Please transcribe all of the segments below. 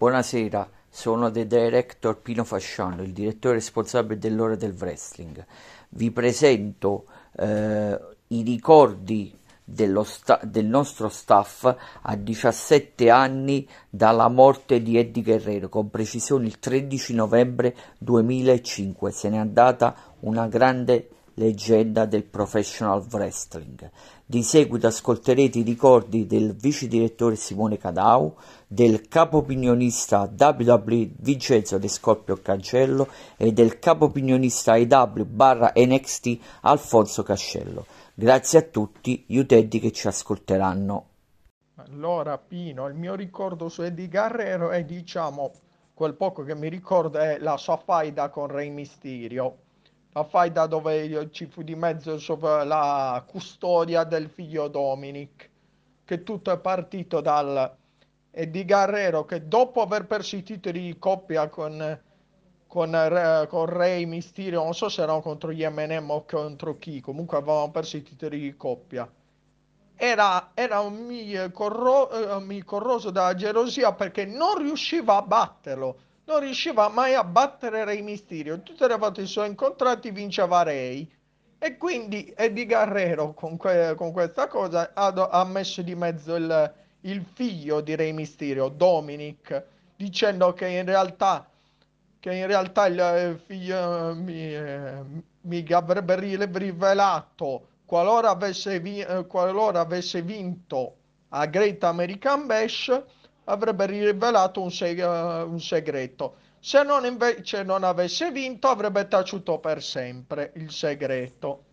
Buonasera, sono The Director Pino Fasciano, il direttore responsabile dell'Ora del Wrestling. Vi presento eh, i ricordi sta- del nostro staff a 17 anni dalla morte di Eddie Guerrero, con precisione il 13 novembre 2005. Se n'è andata una grande leggenda del professional wrestling. Di seguito ascolterete i ricordi del vice direttore Simone Cadau, del capo opinionista WWE Vincenzo De Scorpio Cancello e del capo opinionista IW barra NXT Alfonso Cascello. Grazie a tutti gli utenti che ci ascolteranno. Allora Pino, il mio ricordo su Eddie Guerrero è diciamo quel poco che mi ricordo è la sua faida con Re Mysterio la faida dove ci fu di mezzo la custodia del figlio Dominic, che tutto è partito dal Eddie Guerrero che dopo aver perso i titoli di coppia con, con, con Rey Mysterio, non so se erano contro gli M&M o contro chi, comunque avevano perso i titoli di coppia. Era, era un mi, corro, uh, mi corroso dalla gelosia perché non riusciva a batterlo non riusciva mai a battere Rey Mysterio. Tutte le volte che sono incontrati vinceva Rey. E quindi Eddie Guerrero con, que- con questa cosa ha, do- ha, messo di mezzo il, il figlio di Rey Mysterio, Dominic, dicendo che in realtà, che in realtà il figlio mi, mi avrebbe rivelato qualora avesse, vi- eh, qualora avesse vinto a Great American Bash avrebbe rivelato un, seg- un segreto. Se non invece non avesse vinto, avrebbe taciuto per sempre il segreto.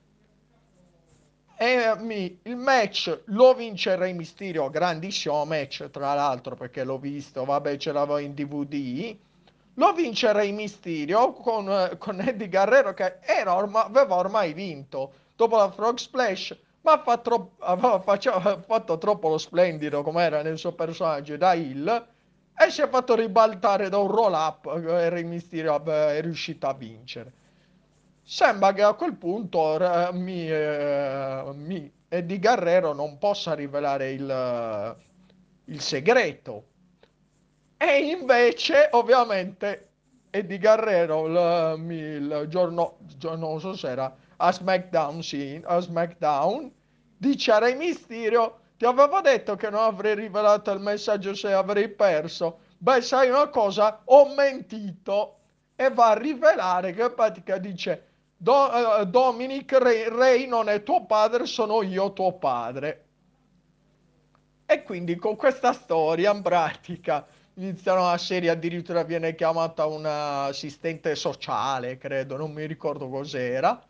E mi, il match lo vince Rey Mysterio, grandissimo match tra l'altro perché l'ho visto, vabbè ce l'avevo in DVD. Lo vince Rey Mysterio con, con Eddie Guerrero che era orma, aveva ormai vinto. Dopo la Frog Splash ma ha fatto, aveva, faceva, fatto troppo lo splendido come era nel suo personaggio da Hill e si è fatto ribaltare da un roll up e Rey Mysterio è riuscito a vincere. Sembra che a quel punto eh, mi, eh, mi, Eddie Guerrero non possa rivelare il, il segreto. E invece, ovviamente, Eddie Guerrero il, il giorno, non so se era a SmackDown, sì, a SmackDown, dice a Re Mysterio, ti avevo detto che non avrei rivelato il messaggio se avrei perso. Beh, sai una cosa? Ho mentito. E va a rivelare che pratica dice, Do, uh, Dominic Re, Ray non è tuo padre, sono io tuo padre. E quindi con questa storia in pratica iniziano la serie, addirittura viene chiamata un assistente sociale, credo, non mi ricordo cos'era,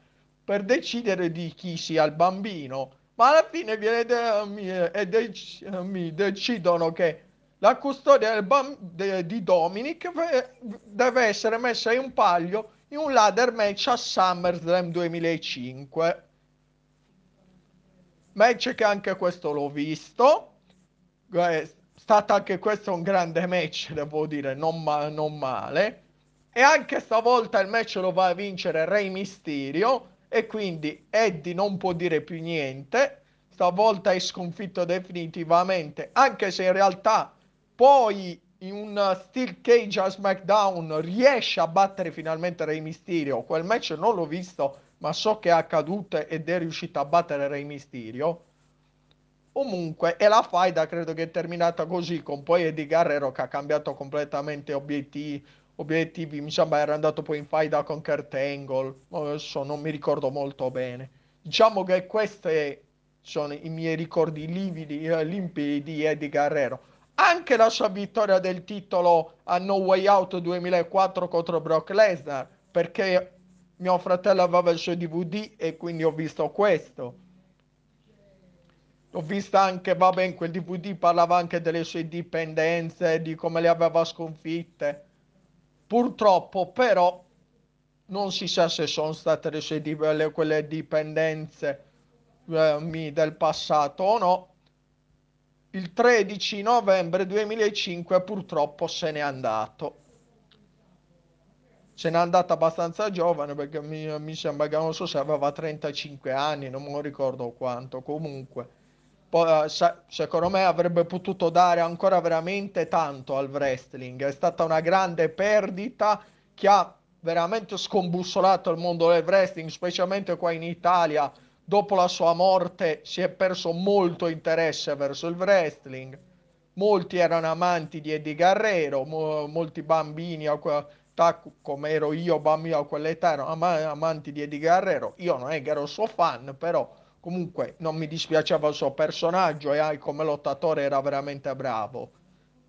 per decidere di chi sia il bambino ma alla fine viene de- e dec- mi decidono che la custodia bam- de- di Dominic deve essere messa in palio in un ladder match a SummerSlam 2005 match che anche questo l'ho visto. È stato anche questo un grande match devo dire non, ma- non male. E anche stavolta il match lo va a vincere Rey Mysterio e quindi Eddie non può dire più niente. Stavolta è sconfitto definitivamente, anche se in realtà poi in un Steel Cage a SmackDown riesce a battere finalmente Rey Mysterio. Quel match non l'ho visto, ma so che è accaduto ed è riuscito a battere Rey Mysterio. Comunque, e la faida credo che è terminata così, con poi Eddie Guerrero che ha cambiato completamente obiettivi, obiettivi, mi sembra era andato poi in faida con Kurt Angle, adesso non mi ricordo molto bene. Diciamo che queste sono i miei ricordi lividi, eh, limpidi di Eddie Guerrero. Anche la sua vittoria del titolo a No Way Out 2004 contro Brock Lesnar, perché mio fratello aveva il suo DVD e quindi ho visto questo. Ho visto anche, vabbè, in quel DVD parlava anche delle sue dipendenze, di come le aveva sconfitte Purtroppo però non si sa se sono state le, quelle dipendenze eh, del passato o no. Il 13 novembre 2005 purtroppo se n'è andato. Se n'è andato abbastanza giovane perché mi, mi sembra che non so se aveva 35 anni, non mi ricordo quanto. Comunque secondo me avrebbe potuto dare ancora veramente tanto al wrestling. È stata una grande perdita che ha veramente scombussolato il mondo del wrestling, specialmente qua in Italia. Dopo la sua morte si è perso molto interesse verso il wrestling. Molti erano amanti di Eddie Guerrero, mo- molti bambini a quell'età, come ero io bambino a quell'età, erano am- amanti di Eddie Guerrero. Io non è che ero suo fan, però comunque non mi dispiaceva il suo personaggio e come lottatore era veramente bravo.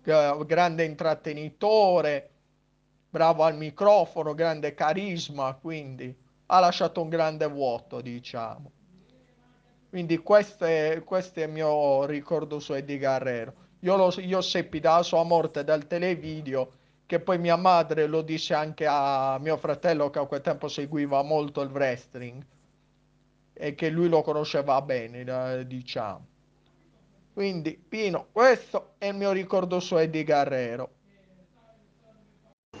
grande intrattenitore, bravo al microfono, grande carisma, quindi ha lasciato un grande vuoto, diciamo. Quindi questo è, questo è il mio ricordo su Eddie Guerrero. Io, lo, io seppi dalla sua morte dal televideo che poi mia madre lo disse anche a mio fratello che a quel tempo seguiva molto il wrestling e che lui lo conosceva bene, diciamo. Quindi, Pino, questo è il mio ricordo su Eddie Guerrero.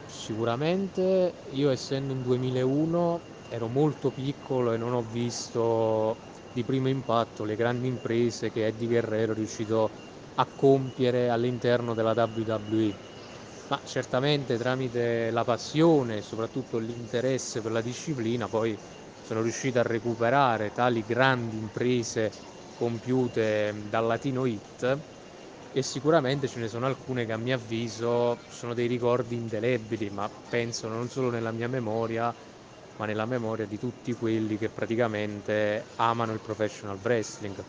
Sicuramente io essendo un 2001 ero molto piccolo e non ho visto di primo impatto le grandi imprese che Eddie Guerrero è riuscito a compiere all'interno della WWE. Ma certamente tramite la passione e soprattutto l'interesse per la disciplina poi sono riuscito a recuperare tali grandi imprese compiute dal Latino Hit e sicuramente ce ne sono alcune che a mio avviso sono dei ricordi indelebili, ma penso non solo nella mia memoria, ma nella memoria di tutti quelli che praticamente amano il professional wrestling.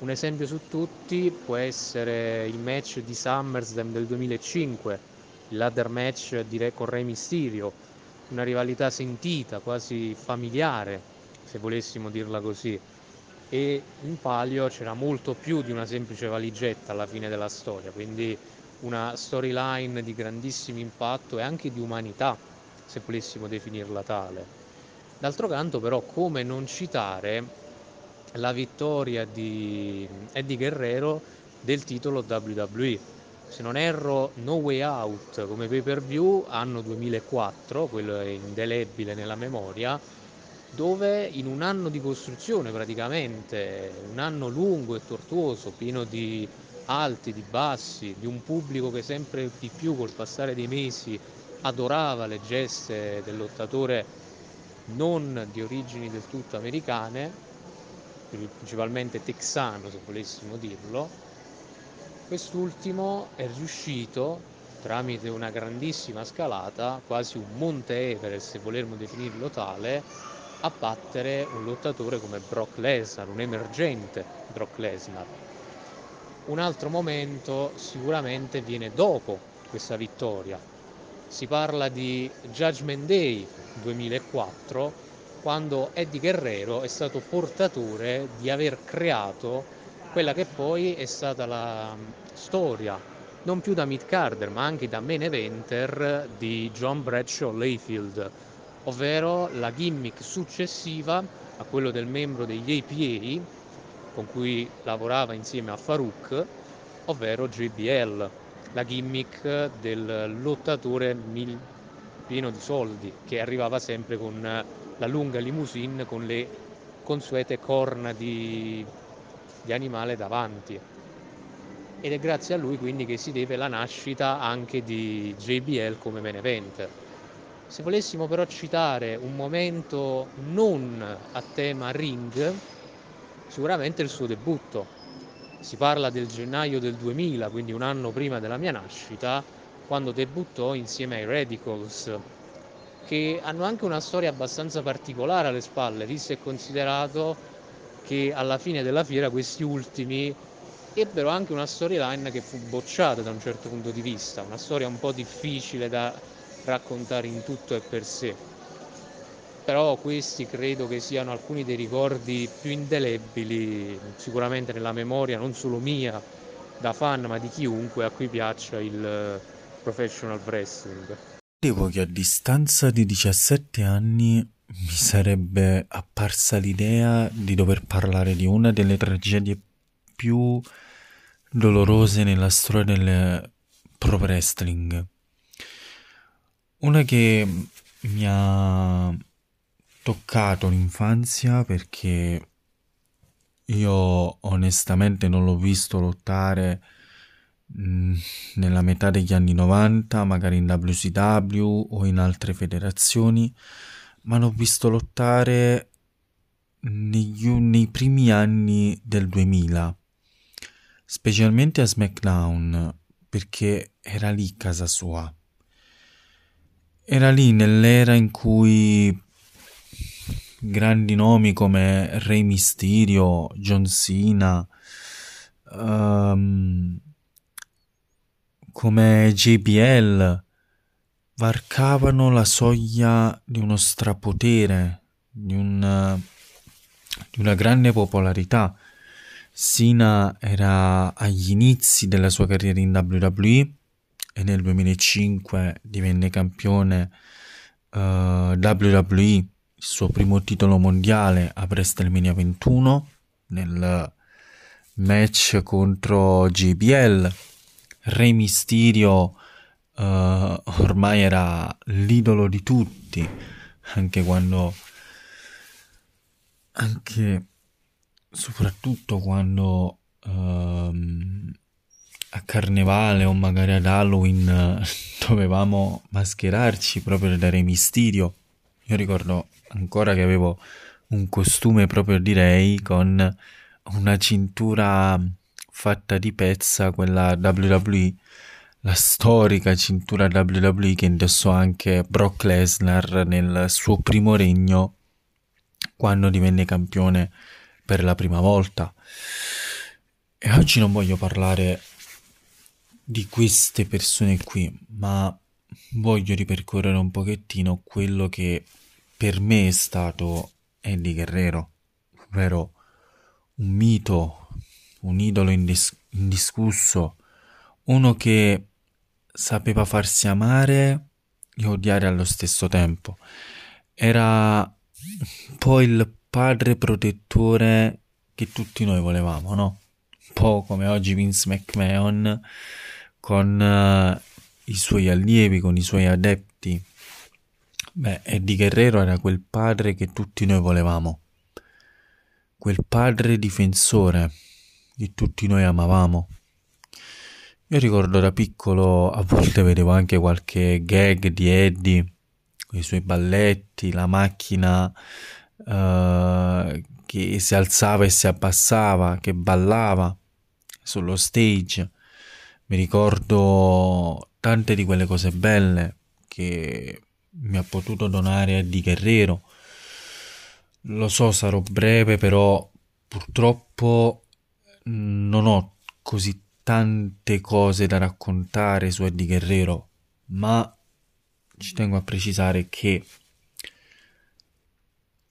Un esempio su tutti può essere il match di SummerSlam del 2005, il ladder match con Re Mysterio, una rivalità sentita, quasi familiare, se volessimo dirla così e in palio c'era molto più di una semplice valigetta alla fine della storia, quindi una storyline di grandissimo impatto e anche di umanità, se volessimo definirla tale. D'altro canto però come non citare la vittoria di Eddie Guerrero del titolo WWE. Se non erro, No Way Out come pay per view anno 2004, quello è indelebile nella memoria, dove in un anno di costruzione praticamente, un anno lungo e tortuoso, pieno di alti, di bassi, di un pubblico che sempre di più col passare dei mesi adorava le geste del lottatore non di origini del tutto americane, principalmente texano se volessimo dirlo, quest'ultimo è riuscito tramite una grandissima scalata, quasi un monte Everest se volermo definirlo tale, a battere un lottatore come Brock Lesnar, un emergente Brock Lesnar. Un altro momento sicuramente viene dopo questa vittoria. Si parla di Judgment Day 2004, quando Eddie Guerrero è stato portatore di aver creato quella che poi è stata la storia, non più da mid carder ma anche da main eventer di John Bradshaw Layfield ovvero la gimmick successiva a quello del membro degli APA con cui lavorava insieme a Farouk, ovvero JBL, la gimmick del lottatore mil- pieno di soldi che arrivava sempre con la lunga limousine con le consuete corna di, di animale davanti. Ed è grazie a lui quindi che si deve la nascita anche di JBL come Beneventer. Se volessimo però citare un momento non a tema ring, sicuramente il suo debutto. Si parla del gennaio del 2000, quindi un anno prima della mia nascita, quando debuttò insieme ai Radicals, che hanno anche una storia abbastanza particolare alle spalle, visto e considerato che alla fine della fiera questi ultimi ebbero anche una storyline che fu bocciata da un certo punto di vista, una storia un po' difficile da raccontare in tutto e per sé. Però questi credo che siano alcuni dei ricordi più indelebili sicuramente nella memoria non solo mia da fan ma di chiunque a cui piaccia il professional wrestling. Devo che a distanza di 17 anni mi sarebbe apparsa l'idea di dover parlare di una delle tragedie più dolorose nella storia del pro wrestling. Una che mi ha toccato l'infanzia perché io onestamente non l'ho visto lottare mh, nella metà degli anni 90, magari in WCW o in altre federazioni, ma l'ho visto lottare negli, nei primi anni del 2000, specialmente a SmackDown, perché era lì casa sua. Era lì nell'era in cui grandi nomi come Rey Mysterio, John Cena, um, come JBL varcavano la soglia di uno strapotere, di, un, di una grande popolarità. Sina era agli inizi della sua carriera in WWE e nel 2005 divenne campione uh, eh, WWE il suo primo titolo mondiale a WrestleMania 21 nel match contro JBL. Re Mysterio uh, ormai era l'idolo di tutti, anche quando anche soprattutto quando uh, a carnevale o magari ad Halloween dovevamo mascherarci proprio da Re Mysterio. Io ricordo ancora che avevo un costume proprio direi con una cintura fatta di pezza, quella WWE, la storica cintura WWE che indossò anche Brock Lesnar nel suo primo regno quando divenne campione per la prima volta. E oggi non voglio parlare di queste persone qui, ma voglio ripercorrere un pochettino quello che per me è stato Eddie Guerrero, ovvero un mito, un idolo indis- indiscusso, uno che sapeva farsi amare e odiare allo stesso tempo. Era poi il padre protettore che tutti noi volevamo, no? Un po' come oggi Vince McMahon con uh, i suoi allievi, con i suoi adepti Beh, Eddie Guerrero era quel padre che tutti noi volevamo, quel padre difensore che tutti noi amavamo. Io ricordo da piccolo, a volte vedevo anche qualche gag di Eddie, con i suoi balletti, la macchina uh, che si alzava e si abbassava, che ballava sullo stage. Mi ricordo tante di quelle cose belle che mi ha potuto donare Eddie Guerrero. Lo so, sarò breve, però purtroppo non ho così tante cose da raccontare su Eddie Guerrero, ma ci tengo a precisare che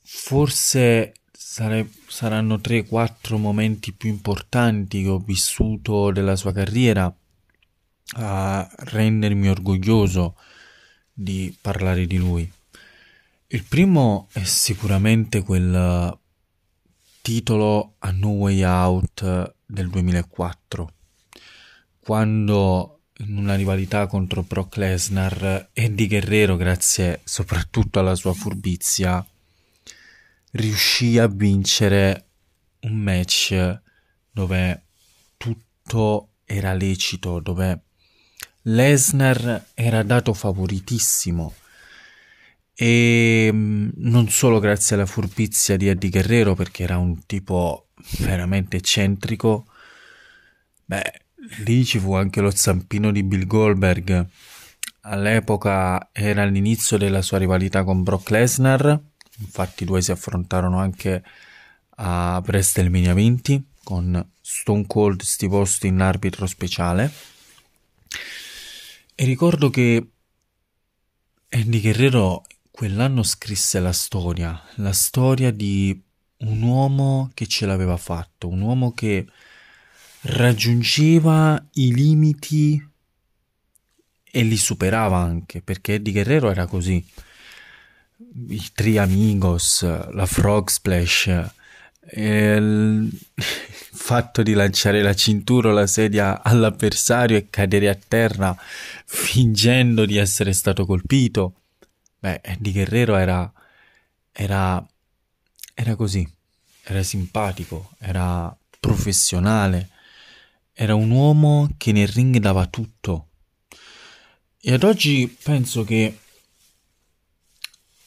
forse sare- saranno 3-4 momenti più importanti che ho vissuto della sua carriera a rendermi orgoglioso di parlare di lui. Il primo è sicuramente quel titolo a No Way Out del 2004, quando in una rivalità contro Brock Lesnar, Eddie Guerrero, grazie soprattutto alla sua furbizia, riuscì a vincere un match dove tutto era lecito, dove Lesnar era dato favoritissimo. E mm, non solo grazie alla furbizia di Eddie Guerrero perché era un tipo veramente eccentrico beh lì ci fu anche lo zampino di Bill Goldberg. All'epoca era l'inizio della sua rivalità con Brock Lesnar. Infatti i due si affrontarono anche a WrestleMania 20 con Stone Cold Steve Austin arbitro speciale. E ricordo che Andy Guerrero quell'anno scrisse la storia, la storia di un uomo che ce l'aveva fatto, un uomo che raggiungeva i limiti e li superava anche, perché Eddie Guerrero era così. I Tri Amigos, la Frog Splash, il fatto di lanciare la cintura o la sedia all'avversario e cadere a terra fingendo di essere stato colpito. Beh, Eddie Guerrero era, era, era così. era simpatico, era professionale, era un uomo che nel ring dava tutto. E ad oggi penso che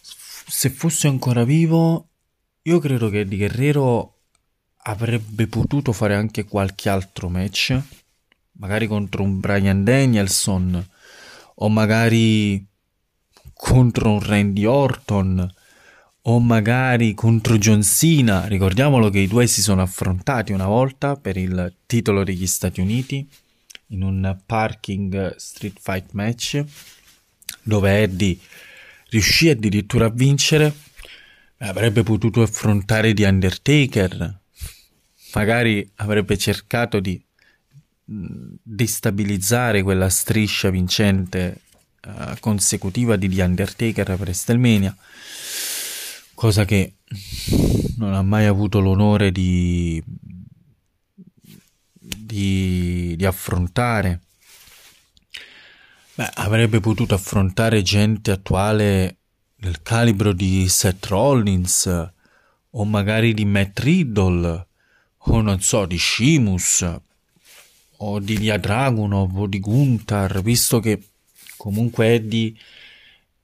se fosse ancora vivo, io credo che Di Guerrero avrebbe potuto fare anche qualche altro match, magari contro un Brian Danielson o magari contro un Randy Orton o magari contro John Cena. Ricordiamolo che i due si sono affrontati una volta per il titolo degli Stati Uniti in un parking street fight match dove Eddie riuscì addirittura a vincere. Avrebbe potuto affrontare The Undertaker, magari avrebbe cercato di destabilizzare quella striscia vincente uh, consecutiva di The Undertaker per WrestleMania, cosa che non ha mai avuto l'onore di, di, di affrontare. Beh, avrebbe potuto affrontare gente attuale del calibro di Seth Rollins o magari di Matt Riddle o non so di Shimus o di Lia Dragunov o di Guntar, visto che comunque Eddie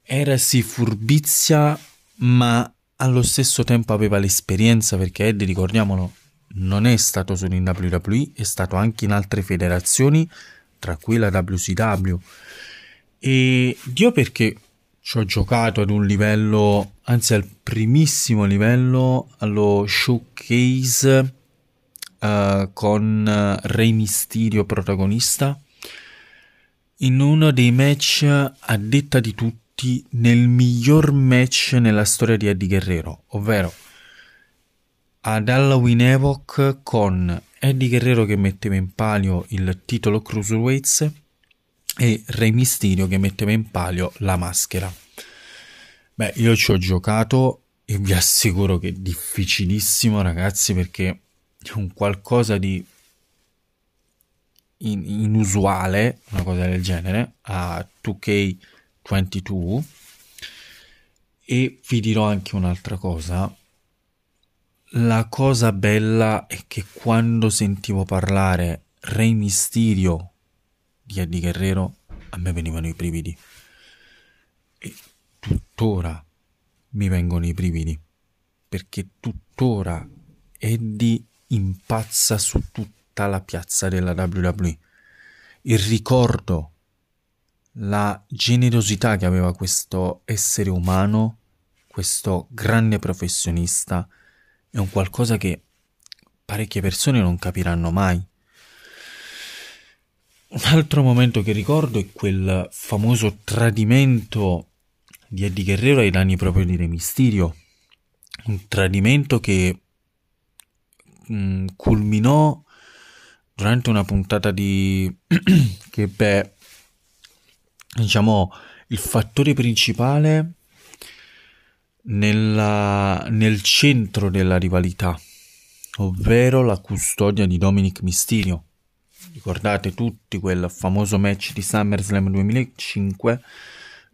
era sì furbizia, ma allo stesso tempo aveva l'esperienza perché Eddie, ricordiamolo, non è stato solo in WWE, è stato anche in altre federazioni, tra cui la WCW. E Dio perché ci ho giocato ad un livello, anzi al primissimo livello, allo showcase uh, con eh, Rey Mysterio protagonista in uno dei match a detta di tutti nel miglior match nella storia di Eddie Guerrero, ovvero ad Halloween Evoc con Eddie Guerrero che metteva in palio il titolo Cruiserweights e Rey Mysterio che metteva in palio la maschera. Beh, io ci ho giocato e vi assicuro che è difficilissimo, ragazzi, perché un qualcosa di in, inusuale, una cosa del genere, a 2K22. E vi dirò anche un'altra cosa. La cosa bella è che quando sentivo parlare Re Mysterio di Eddie Guerrero, a me venivano i brividi. E tuttora mi vengono i brividi. Perché tuttora Eddie impazza su tutta la piazza della WWE. Il ricordo, la generosità che aveva questo essere umano, questo grande professionista, è un qualcosa che parecchie persone non capiranno mai. Un altro momento che ricordo è quel famoso tradimento di Eddie Guerrero ai danni proprio di Re Mysterio. Un tradimento che mh, mm, culminò durante una puntata di che beh diciamo il fattore principale nella, nel centro della rivalità ovvero la custodia di Dominic Mysterio. Ricordate tutti quel famoso match di SummerSlam 2005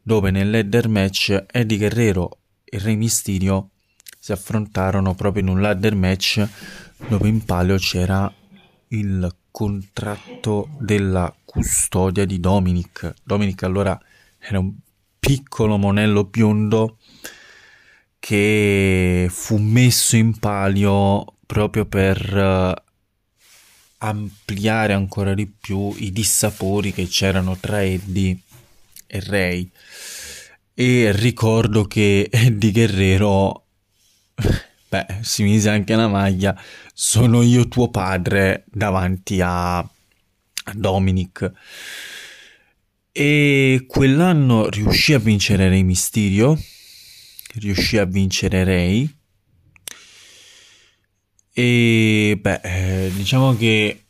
dove nell'header match Eddie Guerrero e Rey Mysterio si affrontarono proprio in un ladder match dove in palio c'era il contratto della custodia di Dominic. Dominic allora era un piccolo monello biondo che fu messo in palio proprio per uh, ampliare ancora di più i dissapori che c'erano tra Eddie e Ray. E ricordo che Eddie Guerrero Beh, si mise anche la maglia. Sono io tuo padre davanti a, Dominic. E quell'anno riuscì a vincere Rey Mysterio. Riuscì a vincere Rey. E beh, eh, diciamo che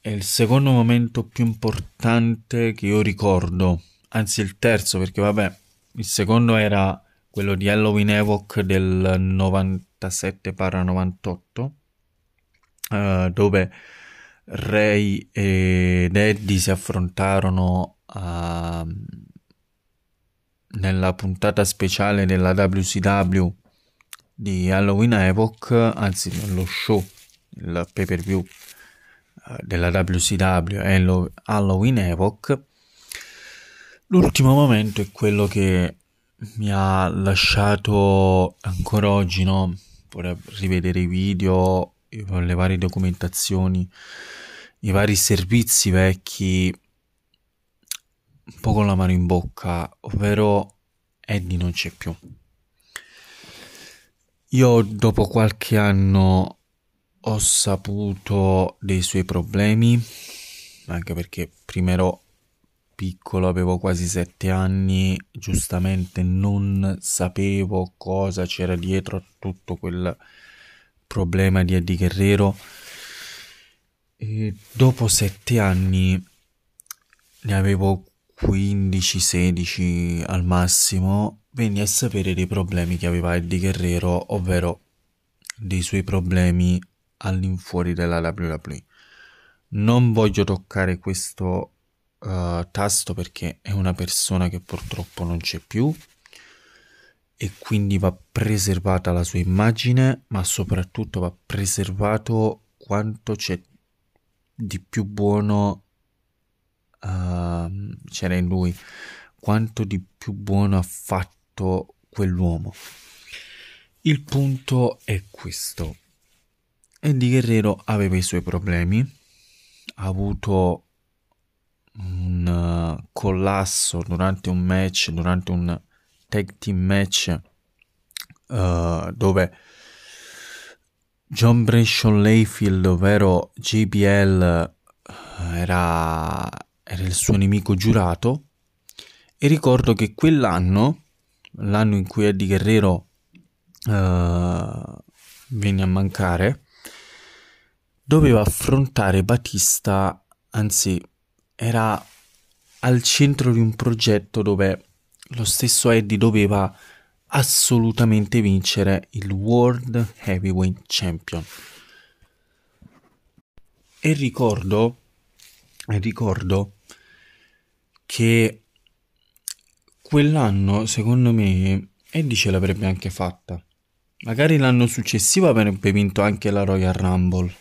è il secondo momento più importante che io ricordo. Anzi, il terzo, perché vabbè, il secondo era quello di Halloween Evoc del 97-98, uh, dove Ray ed Eddie si affrontarono uh, nella puntata speciale della WCW di Halloween Epoch, anzi nello show, il pay per view eh, della WCW Halloween Epoch, l'ultimo momento è quello che mi ha lasciato ancora oggi, no? Vorrei rivedere i video, le varie documentazioni, i vari servizi vecchi, un po' con la mano in bocca, ovvero Eddie non c'è più. Io dopo qualche anno ho saputo dei suoi problemi, anche perché prima ero piccolo, avevo quasi sette anni, giustamente non sapevo cosa c'era dietro a tutto quel problema di Eddie Guerrero. E dopo sette anni ne avevo 15-16 al massimo, venni a sapere dei problemi che aveva Eddie Guerrero, ovvero dei suoi problemi all'infuori della WWE. Non voglio toccare questo uh, tasto perché è una persona che purtroppo non c'è più e quindi va preservata la sua immagine, ma soprattutto va preservato quanto c'è di più buono uh, c'era in lui, quanto di più buono ha fatto quell'uomo. Il punto è questo. Eddie Guerrero aveva i suoi problemi, ha avuto un uh, collasso durante un match, durante un tag team match uh, dove John Brashon Layfield, ovvero JBL, era, era il suo nemico giurato. E ricordo che quell'anno, l'anno in cui Eddie Guerrero uh, venne a mancare, doveva affrontare Batista, anzi era al centro di un progetto dove lo stesso Eddie doveva assolutamente vincere il World Heavyweight Champion. E ricordo, ricordo che quell'anno, secondo me, Eddie ce l'avrebbe anche fatta. Magari l'anno successivo avrebbe vinto anche la Royal Rumble.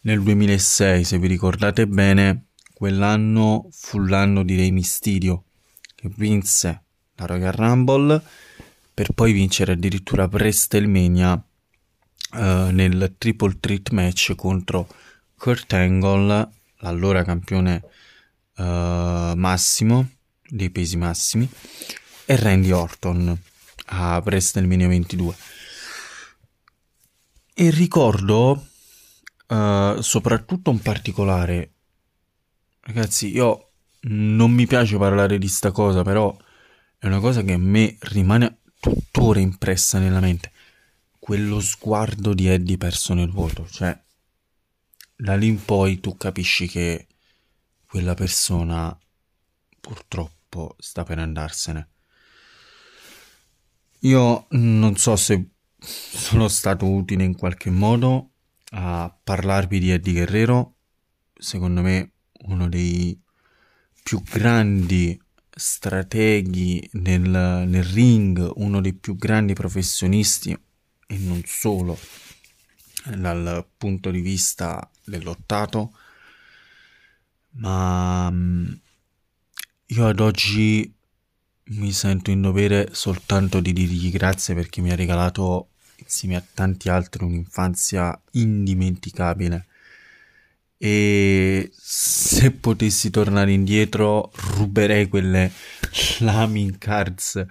Nel 2006, se vi ricordate bene, Quell'anno fu l'anno di Rey Mysterio, che vinse la Royal Rumble per poi vincere addirittura WrestleMania eh, nel Triple Threat match contro Kurt Angle, l'allora campione eh, massimo dei pesi massimi, e Randy Orton a WrestleMania 22. E ricordo uh, soprattutto un particolare Ragazzi, io non mi piace parlare di sta cosa, però è una cosa che a me rimane tuttora impressa nella mente. Quello sguardo di Eddie perso nel vuoto, cioè da lì in poi tu capisci che quella persona purtroppo sta per andarsene. Io non so se sono stato utile in qualche modo a parlarvi di Eddie Guerrero. Secondo me uno dei più grandi strateghi nel, nel ring, uno dei più grandi professionisti e non solo dal punto di vista dell'ottato, ma mm, io ad oggi mi sento in dovere soltanto di dirgli grazie perché mi ha regalato insieme a tanti altri un'infanzia indimenticabile e se potessi tornare indietro ruberei quelle Flaming Cards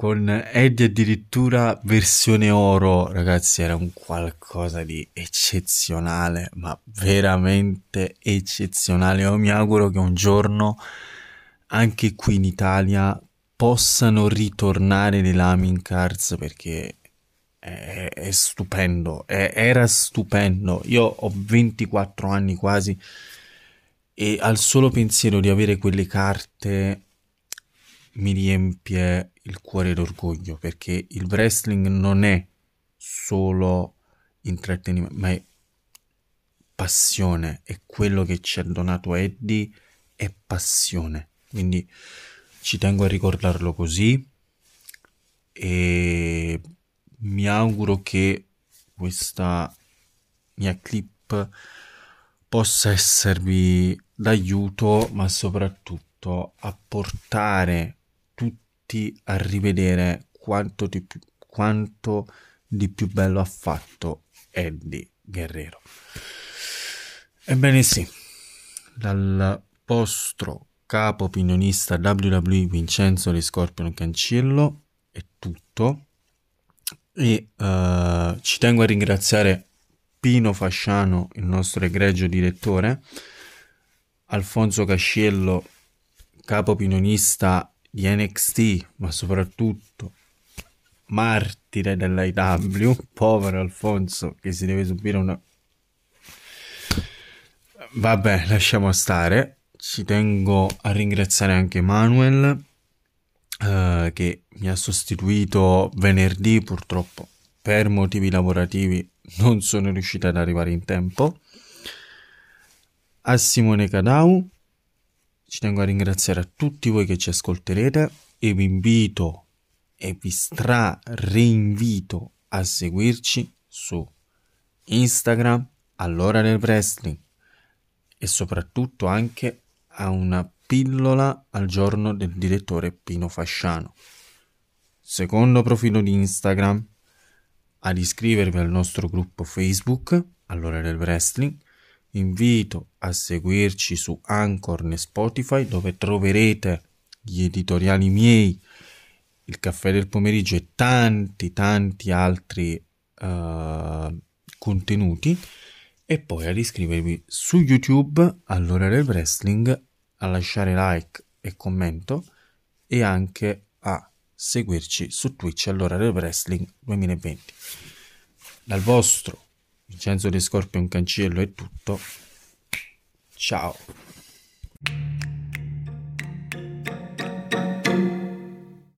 con Eddie addirittura versione oro. Ragazzi era un qualcosa di eccezionale ma veramente eccezionale. Io mi auguro che un giorno anche qui in Italia possano ritornare le Laming Cards perché è, è stupendo, è, era stupendo. Io ho 24 anni quasi e al solo pensiero di avere quelle carte mi riempie il cuore d'orgoglio perché il wrestling non è solo intrattenimento, ma è passione, è quello che ci ha donato Eddie, è passione. Quindi ci tengo a ricordarlo così e mi auguro che questa mia clip possa esservi d'aiuto, ma soprattutto a portare tutti a rivedere quanto di più, quanto di più bello ha fatto Eddie Guerrero. Ebbene sì, dal vostro capo opinionista WWE Vincenzo di Scorpion Cancillo è tutto e uh, ci tengo a ringraziare Pino Fasciano, il nostro egregio direttore, Alfonso Casciello, capo opinionista di NXT, ma soprattutto martire dell'IW, povero Alfonso che si deve subire una... Vabbè, lasciamo stare. Ci tengo a ringraziare anche Manuel eh, che mi ha sostituito venerdì purtroppo per motivi lavorativi non sono riuscito ad arrivare in tempo. A Simone Cadau ci tengo a ringraziare a tutti voi che ci ascolterete e vi invito e vi stra reinvito a seguirci su Instagram all'ora del wrestling e soprattutto anche a una pillola al giorno del direttore Pino Fasciano. Secondo profilo di Instagram, ad iscrivervi al nostro gruppo Facebook all'ora del wrestling. Invito a seguirci su Anchor e Spotify dove troverete gli editoriali miei il caffè del pomeriggio e tanti tanti altri uh, contenuti e poi ad iscrivervi su YouTube all'ora del wrestling a lasciare like e commento e anche a seguirci su Twitch all'ora del wrestling 2020 dal vostro Vincenzo De Scorpion Cancello è tutto. Ciao